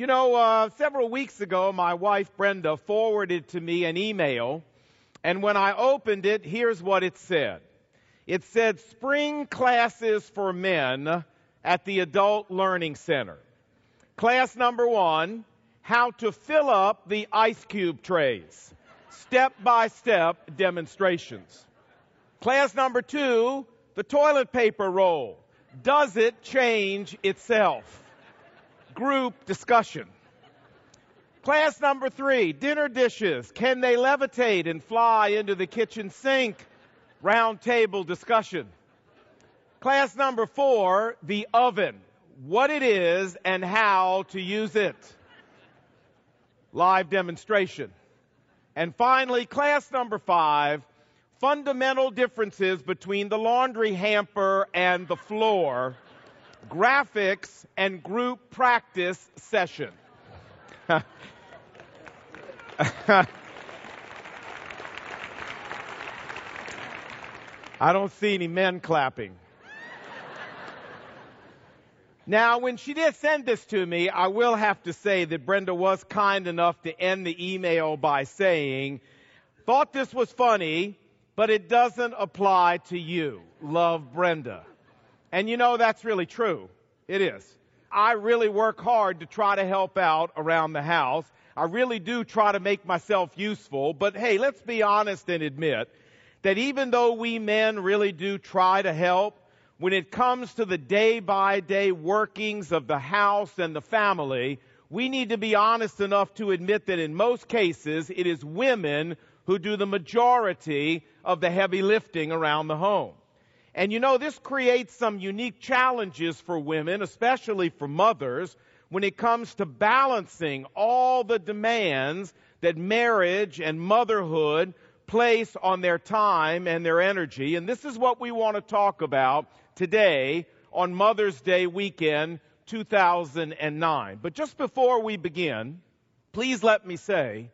You know, uh, several weeks ago, my wife Brenda forwarded to me an email, and when I opened it, here's what it said. It said, Spring classes for men at the Adult Learning Center. Class number one, how to fill up the ice cube trays. Step by step demonstrations. Class number two, the toilet paper roll. Does it change itself? Group discussion. Class number three, dinner dishes. Can they levitate and fly into the kitchen sink? Round table discussion. Class number four, the oven. What it is and how to use it. Live demonstration. And finally, class number five, fundamental differences between the laundry hamper and the floor graphics, and group practice session. I don't see any men clapping. Now, when she did send this to me, I will have to say that Brenda was kind enough to end the email by saying, thought this was funny, but it doesn't apply to you. Love Brenda. And you know that's really true. It is. I really work hard to try to help out around the house. I really do try to make myself useful. But hey, let's be honest and admit that even though we men really do try to help, when it comes to the day by day workings of the house and the family, we need to be honest enough to admit that in most cases it is women who do the majority of the heavy lifting around the home. And you know, this creates some unique challenges for women, especially for mothers, when it comes to balancing all the demands that marriage and motherhood place on their time and their energy. And this is what we want to talk about today on Mother's Day weekend 2009. But just before we begin, please let me say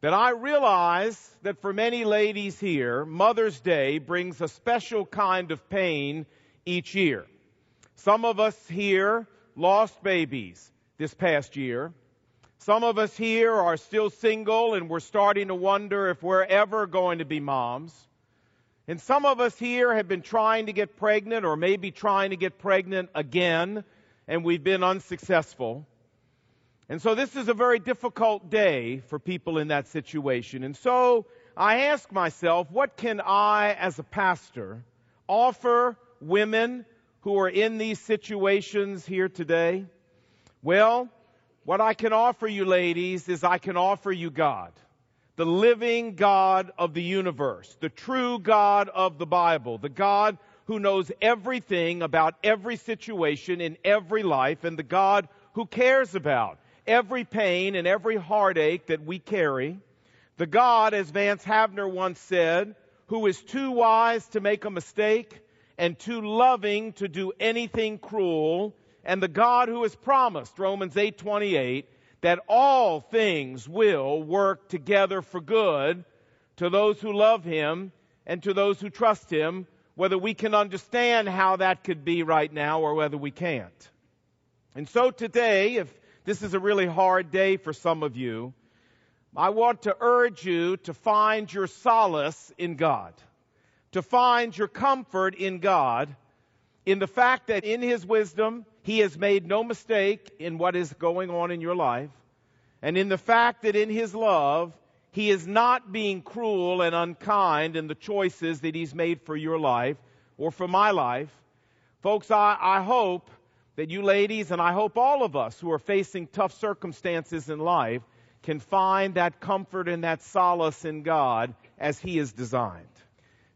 that I realize that for many ladies here, Mother's Day brings a special kind of pain each year. Some of us here lost babies this past year. Some of us here are still single and we're starting to wonder if we're ever going to be moms. And some of us here have been trying to get pregnant or maybe trying to get pregnant again and we've been unsuccessful. And so this is a very difficult day for people in that situation. And so I ask myself, what can I as a pastor offer women who are in these situations here today? Well, what I can offer you ladies is I can offer you God. The living God of the universe, the true God of the Bible, the God who knows everything about every situation in every life, and the God who cares about every pain and every heartache that we carry. The God, as Vance Havner once said, who is too wise to make a mistake and too loving to do anything cruel, and the God who has promised, Romans 8:28, that all things will work together for good to those who love him and to those who trust him, whether we can understand how that could be right now or whether we can't. And so today, if this is a really hard day for some of you. I want to urge you to find your solace in God, to find your comfort in God, in the fact that in His wisdom, He has made no mistake in what is going on in your life, and in the fact that in His love, He is not being cruel and unkind in the choices that He's made for your life or for my life. Folks, I, I hope that you ladies, and I hope all of us who are facing tough circumstances in life, can find that comfort and that solace in God as He is designed.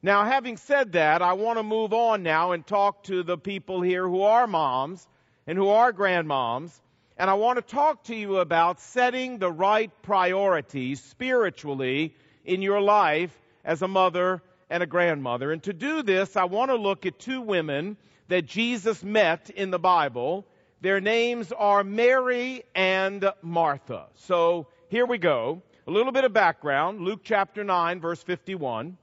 Now, having said that, I want to move on now and talk to the people here who are moms and who are grandmoms. And I want to talk to you about setting the right priorities spiritually in your life as a mother and a grandmother. And to do this, I want to look at two women that Jesus met in the Bible. Their names are Mary and Martha. So here we go. A little bit of background. Luke chapter 9 verse 51.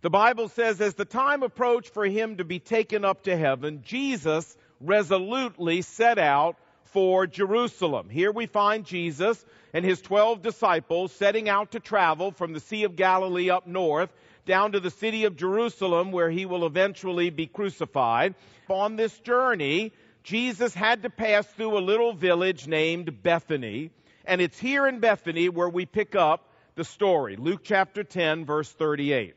The Bible says, as the time approached for him to be taken up to heaven, Jesus resolutely set out for Jerusalem. Here we find Jesus and his 12 disciples setting out to travel from the Sea of Galilee up north down to the city of Jerusalem where he will eventually be crucified. On this journey, Jesus had to pass through a little village named Bethany. And it's here in Bethany where we pick up the story. Luke chapter 10 verse 38.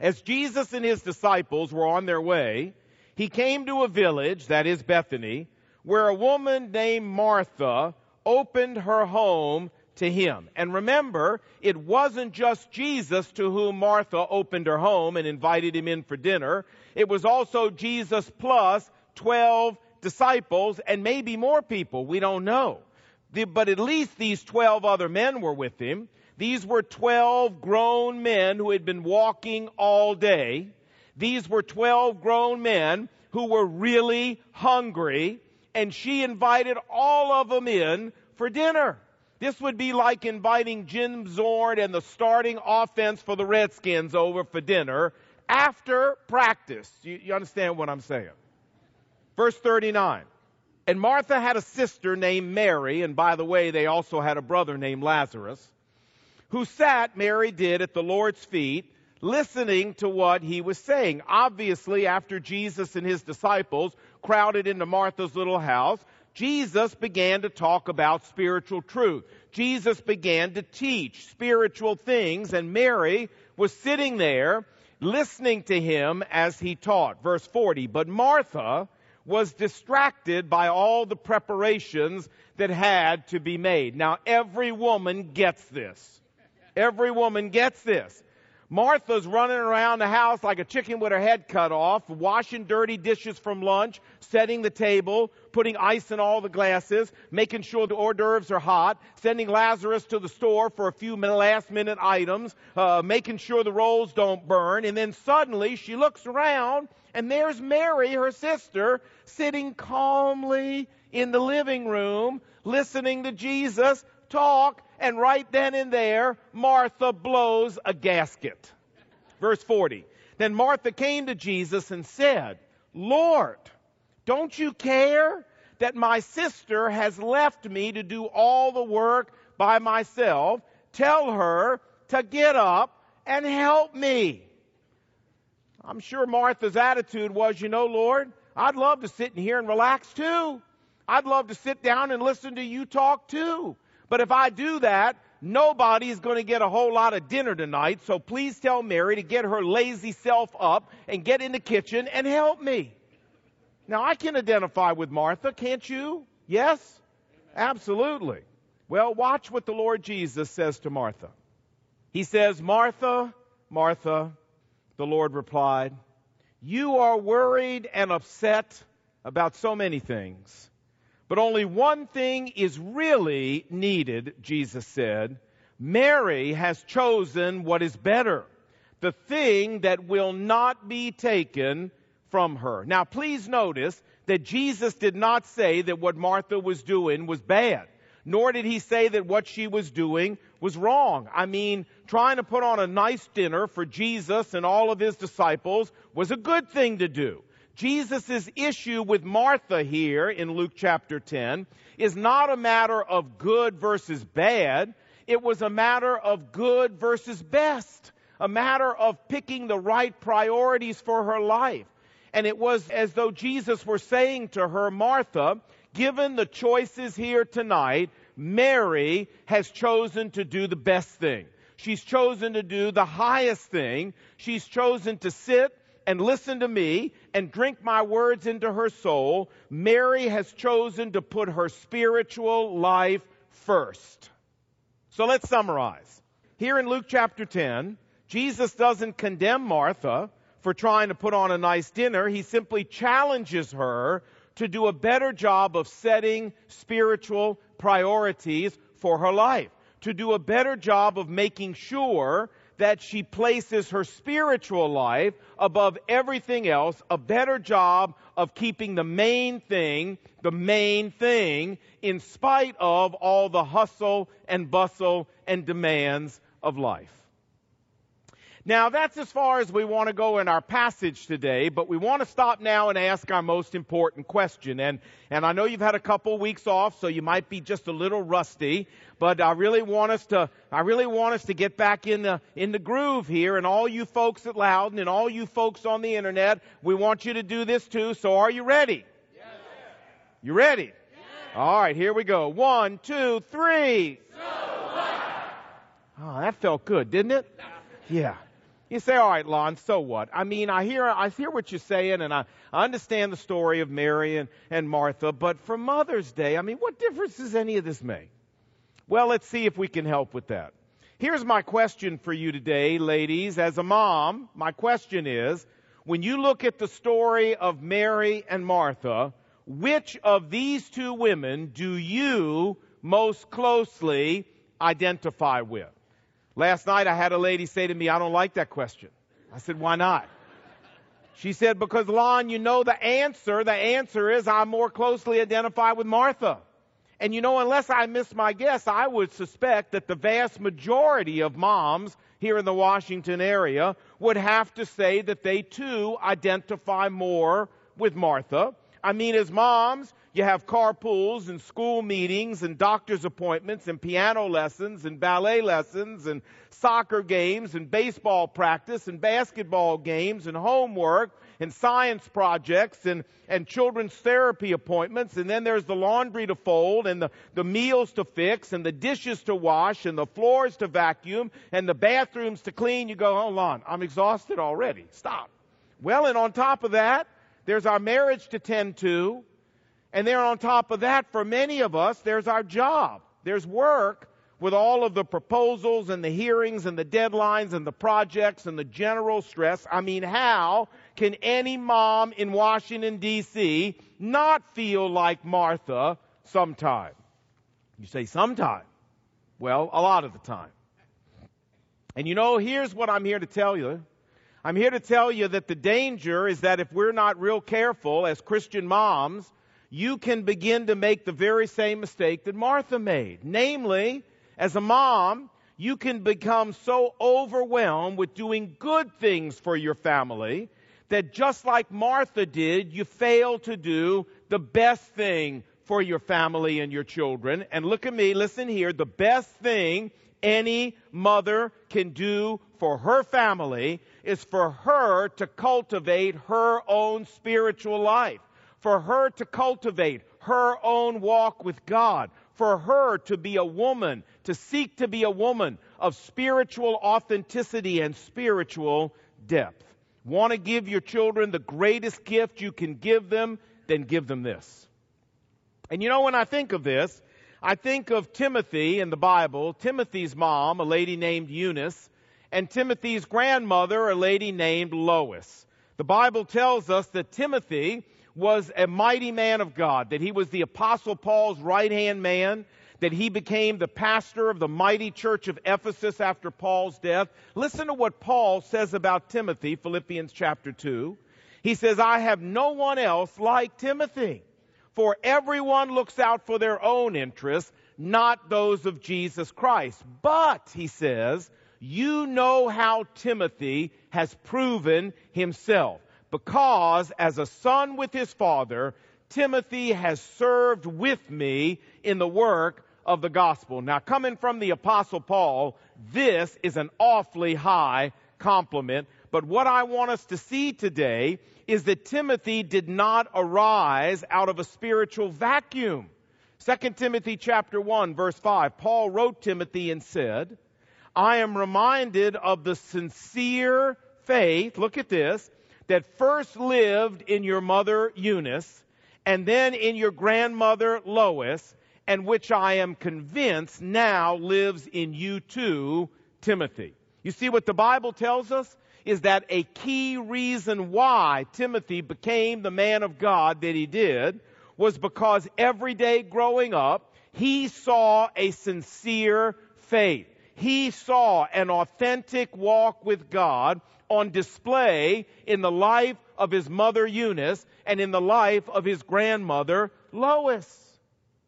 As Jesus and his disciples were on their way, he came to a village, that is Bethany, where a woman named Martha opened her home to him. And remember, it wasn't just Jesus to whom Martha opened her home and invited him in for dinner. It was also Jesus plus 12 disciples and maybe more people. We don't know. But at least these 12 other men were with him. These were 12 grown men who had been walking all day. These were 12 grown men who were really hungry and she invited all of them in for dinner. This would be like inviting Jim Zorn and the starting offense for the Redskins over for dinner after practice. You, you understand what I'm saying? Verse 39. And Martha had a sister named Mary, and by the way, they also had a brother named Lazarus, who sat, Mary did, at the Lord's feet, listening to what he was saying. Obviously, after Jesus and his disciples crowded into Martha's little house, Jesus began to talk about spiritual truth. Jesus began to teach spiritual things, and Mary was sitting there listening to him as he taught. Verse 40. But Martha was distracted by all the preparations that had to be made. Now, every woman gets this. Every woman gets this. Martha's running around the house like a chicken with her head cut off, washing dirty dishes from lunch, setting the table, putting ice in all the glasses, making sure the hors d'oeuvres are hot, sending Lazarus to the store for a few last minute items, uh, making sure the rolls don't burn. And then suddenly she looks around and there's Mary, her sister, sitting calmly in the living room, listening to Jesus talk and right then and there, Martha blows a gasket. Verse 40. Then Martha came to Jesus and said, Lord, don't you care that my sister has left me to do all the work by myself? Tell her to get up and help me. I'm sure Martha's attitude was, you know, Lord, I'd love to sit in here and relax too. I'd love to sit down and listen to you talk too. But if I do that, nobody is going to get a whole lot of dinner tonight. So please tell Mary to get her lazy self up and get in the kitchen and help me. Now I can identify with Martha, can't you? Yes? Absolutely. Well, watch what the Lord Jesus says to Martha. He says, Martha, Martha, the Lord replied, you are worried and upset about so many things. But only one thing is really needed, Jesus said. Mary has chosen what is better, the thing that will not be taken from her. Now, please notice that Jesus did not say that what Martha was doing was bad, nor did he say that what she was doing was wrong. I mean, trying to put on a nice dinner for Jesus and all of his disciples was a good thing to do. Jesus' issue with Martha here in Luke chapter 10 is not a matter of good versus bad. It was a matter of good versus best. A matter of picking the right priorities for her life. And it was as though Jesus were saying to her, Martha, given the choices here tonight, Mary has chosen to do the best thing. She's chosen to do the highest thing. She's chosen to sit and listen to me and drink my words into her soul, Mary has chosen to put her spiritual life first. So let's summarize. Here in Luke chapter 10, Jesus doesn't condemn Martha for trying to put on a nice dinner. He simply challenges her to do a better job of setting spiritual priorities for her life, to do a better job of making sure that she places her spiritual life above everything else, a better job of keeping the main thing, the main thing, in spite of all the hustle and bustle and demands of life. Now, that's as far as we want to go in our passage today, but we want to stop now and ask our most important question. And, and I know you've had a couple weeks off, so you might be just a little rusty, but I really want us to, I really want us to get back in the, in the groove here. And all you folks at Loudoun and all you folks on the internet, we want you to do this too. So are you ready? Yes. You ready? Yes. All right, here we go. One, two, three. So oh, that felt good, didn't it? Yeah. You say, all right, Lon, so what? I mean, I hear, I hear what you're saying, and I, I understand the story of Mary and, and Martha, but for Mother's Day, I mean, what difference does any of this make? Well, let's see if we can help with that. Here's my question for you today, ladies. As a mom, my question is, when you look at the story of Mary and Martha, which of these two women do you most closely identify with? Last night I had a lady say to me, I don't like that question. I said, why not? She said, because Lon, you know the answer. The answer is I'm more closely identified with Martha. And you know, unless I miss my guess, I would suspect that the vast majority of moms here in the Washington area would have to say that they too identify more with Martha. I mean, as moms, you have carpools and school meetings and doctor's appointments and piano lessons and ballet lessons and soccer games and baseball practice and basketball games and homework and science projects and, and children's therapy appointments. And then there's the laundry to fold and the, the meals to fix and the dishes to wash and the floors to vacuum and the bathrooms to clean. You go, hold on, I'm exhausted already. Stop. Well, and on top of that, there's our marriage to tend to and then on top of that, for many of us, there's our job. There's work with all of the proposals and the hearings and the deadlines and the projects and the general stress. I mean, how can any mom in Washington, D.C. not feel like Martha sometime? You say sometime. Well, a lot of the time. And you know, here's what I'm here to tell you. I'm here to tell you that the danger is that if we're not real careful as Christian moms, you can begin to make the very same mistake that Martha made. Namely, as a mom, you can become so overwhelmed with doing good things for your family that just like Martha did, you fail to do the best thing for your family and your children. And look at me, listen here, the best thing any mother can do for her family is for her to cultivate her own spiritual life for her to cultivate her own walk with God, for her to be a woman, to seek to be a woman of spiritual authenticity and spiritual depth. Want to give your children the greatest gift you can give them? Then give them this. And you know, when I think of this, I think of Timothy in the Bible, Timothy's mom, a lady named Eunice, and Timothy's grandmother, a lady named Lois. The Bible tells us that Timothy was a mighty man of God, that he was the Apostle Paul's right hand man, that he became the pastor of the mighty church of Ephesus after Paul's death. Listen to what Paul says about Timothy, Philippians chapter 2. He says, I have no one else like Timothy, for everyone looks out for their own interests, not those of Jesus Christ. But, he says, you know how Timothy has proven himself because as a son with his father, Timothy has served with me in the work of the gospel. Now, coming from the apostle Paul, this is an awfully high compliment. But what I want us to see today is that Timothy did not arise out of a spiritual vacuum. 2 Timothy chapter 1 verse 5, Paul wrote Timothy and said, I am reminded of the sincere faith, look at this, that first lived in your mother Eunice and then in your grandmother Lois, and which I am convinced now lives in you too, Timothy. You see what the Bible tells us? Is that a key reason why Timothy became the man of God that he did was because every day growing up, he saw a sincere faith. He saw an authentic walk with God on display in the life of his mother Eunice and in the life of his grandmother Lois.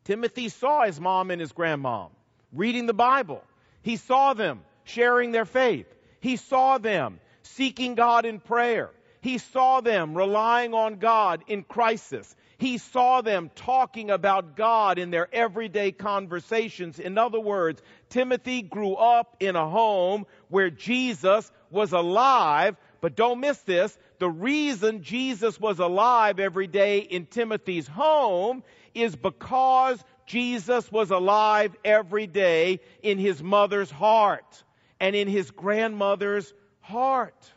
Timothy saw his mom and his grandmom reading the Bible. He saw them sharing their faith. He saw them seeking God in prayer. He saw them relying on God in crisis. He saw them talking about God in their everyday conversations. In other words, Timothy grew up in a home where Jesus was alive, but don't miss this. The reason Jesus was alive every day in Timothy's home is because Jesus was alive every day in his mother's heart and in his grandmother's heart.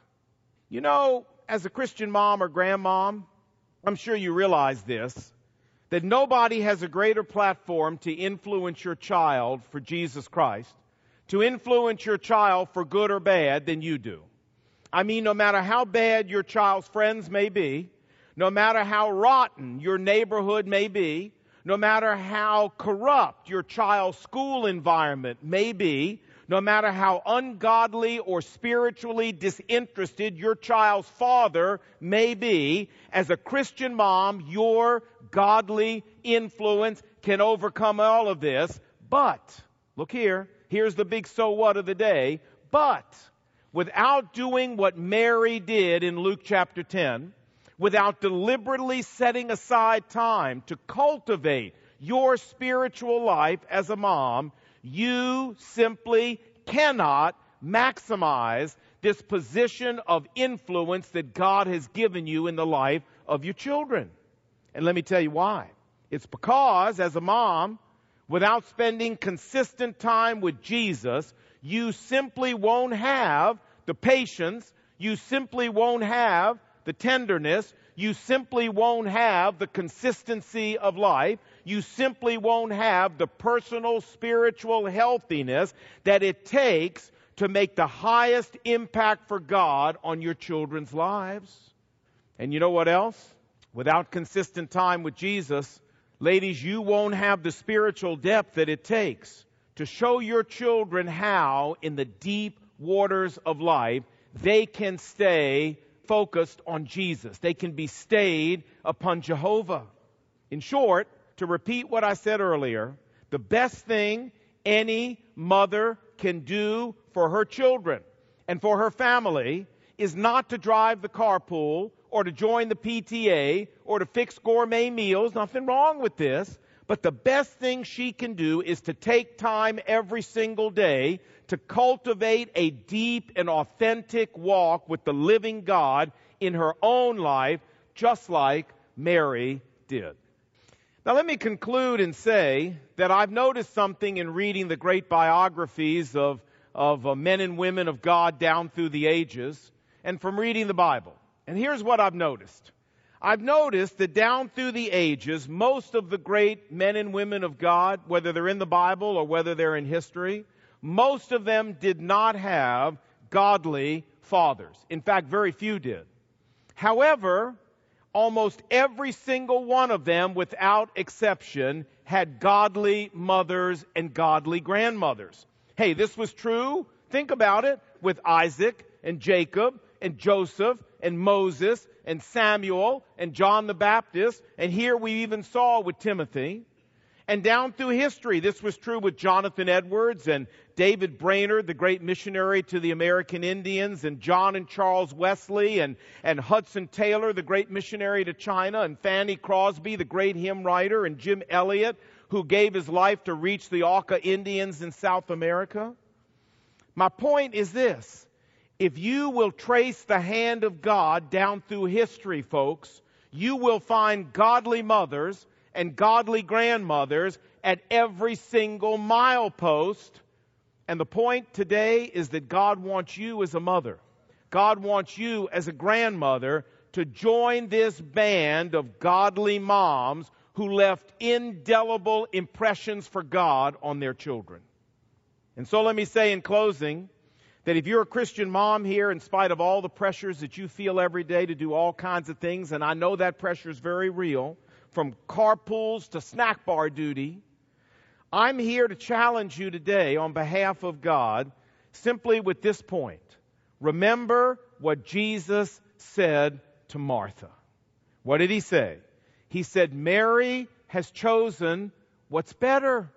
You know, as a Christian mom or grandmom, I'm sure you realize this, that nobody has a greater platform to influence your child for Jesus Christ, to influence your child for good or bad than you do. I mean, no matter how bad your child's friends may be, no matter how rotten your neighborhood may be, no matter how corrupt your child's school environment may be, no matter how ungodly or spiritually disinterested your child's father may be, as a Christian mom, your godly influence can overcome all of this. But, look here, here's the big so what of the day. But, without doing what Mary did in Luke chapter 10, without deliberately setting aside time to cultivate your spiritual life as a mom, you simply cannot maximize this position of influence that God has given you in the life of your children. And let me tell you why. It's because, as a mom, without spending consistent time with Jesus, you simply won't have the patience, you simply won't have the tenderness, you simply won't have the consistency of life, you simply won't have the personal spiritual healthiness that it takes to make the highest impact for God on your children's lives. And you know what else? Without consistent time with Jesus, ladies, you won't have the spiritual depth that it takes to show your children how, in the deep waters of life, they can stay focused on Jesus. They can be stayed upon Jehovah. In short, to repeat what I said earlier, the best thing any mother can do for her children and for her family is not to drive the carpool or to join the PTA or to fix gourmet meals. Nothing wrong with this. But the best thing she can do is to take time every single day to cultivate a deep and authentic walk with the living God in her own life, just like Mary did. Now, let me conclude and say that I've noticed something in reading the great biographies of, of uh, men and women of God down through the ages and from reading the Bible. And here's what I've noticed. I've noticed that down through the ages, most of the great men and women of God, whether they're in the Bible or whether they're in history, most of them did not have godly fathers. In fact, very few did. However, almost every single one of them, without exception, had godly mothers and godly grandmothers. Hey, this was true. Think about it with Isaac and Jacob and Joseph and Moses and Samuel and John the Baptist. And here we even saw with Timothy. And down through history, this was true with Jonathan Edwards and David Brainerd, the great missionary to the American Indians, and John and Charles Wesley, and, and Hudson Taylor, the great missionary to China, and Fanny Crosby, the great hymn writer, and Jim Elliot, who gave his life to reach the Auca Indians in South America. My point is this. If you will trace the hand of God down through history, folks, you will find godly mothers and godly grandmothers at every single milepost. And the point today is that God wants you as a mother. God wants you as a grandmother to join this band of godly moms who left indelible impressions for God on their children. And so let me say in closing that if you're a Christian mom here, in spite of all the pressures that you feel every day to do all kinds of things, and I know that pressure is very real, from carpools to snack bar duty. I'm here to challenge you today on behalf of God simply with this point. Remember what Jesus said to Martha. What did he say? He said, Mary has chosen what's better.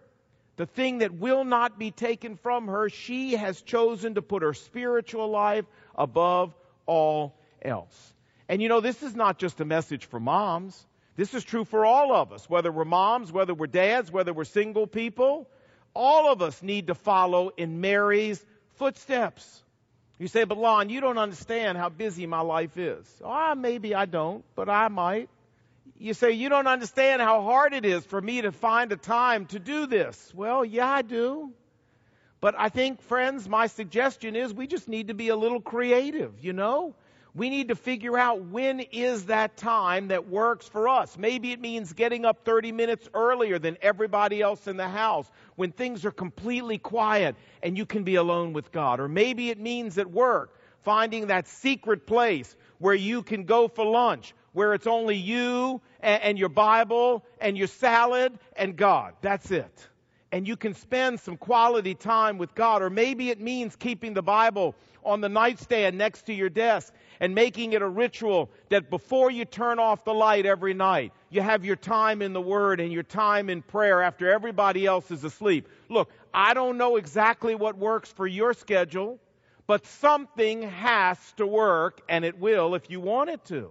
The thing that will not be taken from her, she has chosen to put her spiritual life above all else. And you know, this is not just a message for moms. This is true for all of us, whether we're moms, whether we're dads, whether we're single people. All of us need to follow in Mary's footsteps. You say, but Lon, you don't understand how busy my life is. Ah, oh, maybe I don't, but I might. You say, you don't understand how hard it is for me to find a time to do this. Well, yeah, I do. But I think, friends, my suggestion is we just need to be a little creative, you know? we need to figure out when is that time that works for us. Maybe it means getting up 30 minutes earlier than everybody else in the house when things are completely quiet and you can be alone with God. Or maybe it means at work finding that secret place where you can go for lunch, where it's only you and, and your Bible and your salad and God. That's it and you can spend some quality time with God. Or maybe it means keeping the Bible on the nightstand next to your desk and making it a ritual that before you turn off the light every night, you have your time in the Word and your time in prayer after everybody else is asleep. Look, I don't know exactly what works for your schedule, but something has to work, and it will if you want it to.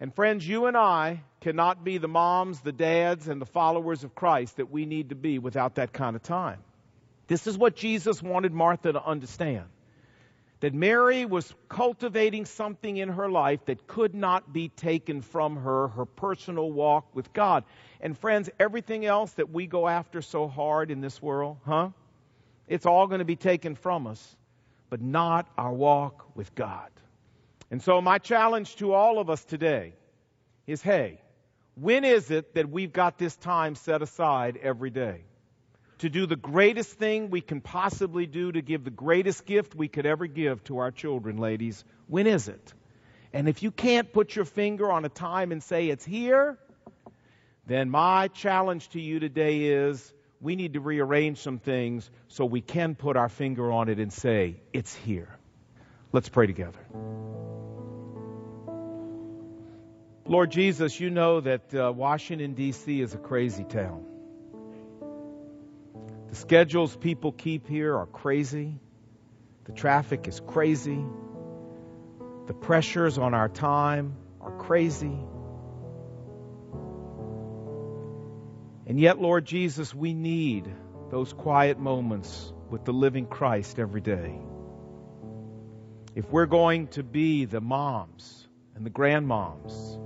And friends, you and I cannot be the moms, the dads, and the followers of Christ that we need to be without that kind of time. This is what Jesus wanted Martha to understand that Mary was cultivating something in her life that could not be taken from her, her personal walk with God. And friends, everything else that we go after so hard in this world, huh? It's all going to be taken from us, but not our walk with God. And so, my challenge to all of us today is hey, when is it that we've got this time set aside every day? to do the greatest thing we can possibly do to give the greatest gift we could ever give to our children, ladies. When is it? And if you can't put your finger on a time and say it's here, then my challenge to you today is we need to rearrange some things so we can put our finger on it and say, it's here. Let's pray together. Lord Jesus, you know that uh, Washington, D.C. is a crazy town. The schedules people keep here are crazy. The traffic is crazy. The pressures on our time are crazy. And yet, Lord Jesus, we need those quiet moments with the living Christ every day. If we're going to be the moms and the grandmoms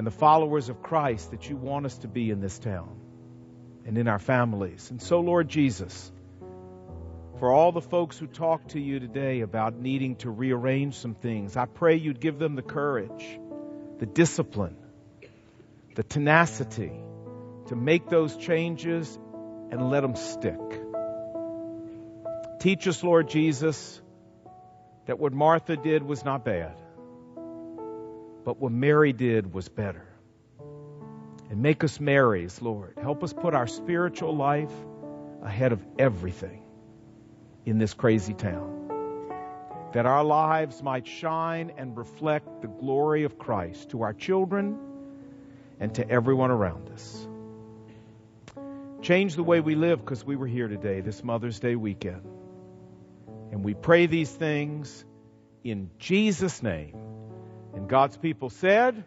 and the followers of Christ that you want us to be in this town, and in our families. And so, Lord Jesus, for all the folks who talk to you today about needing to rearrange some things, I pray you'd give them the courage, the discipline, the tenacity to make those changes and let them stick. Teach us, Lord Jesus, that what Martha did was not bad, but what Mary did was better and make us Marys, Lord. Help us put our spiritual life ahead of everything in this crazy town. That our lives might shine and reflect the glory of Christ to our children and to everyone around us. Change the way we live because we were here today, this Mother's Day weekend. And we pray these things in Jesus' name. And God's people said,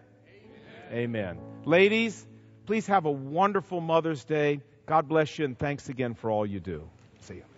Amen. Amen. Ladies, Please have a wonderful Mother's Day. God bless you, and thanks again for all you do. See you.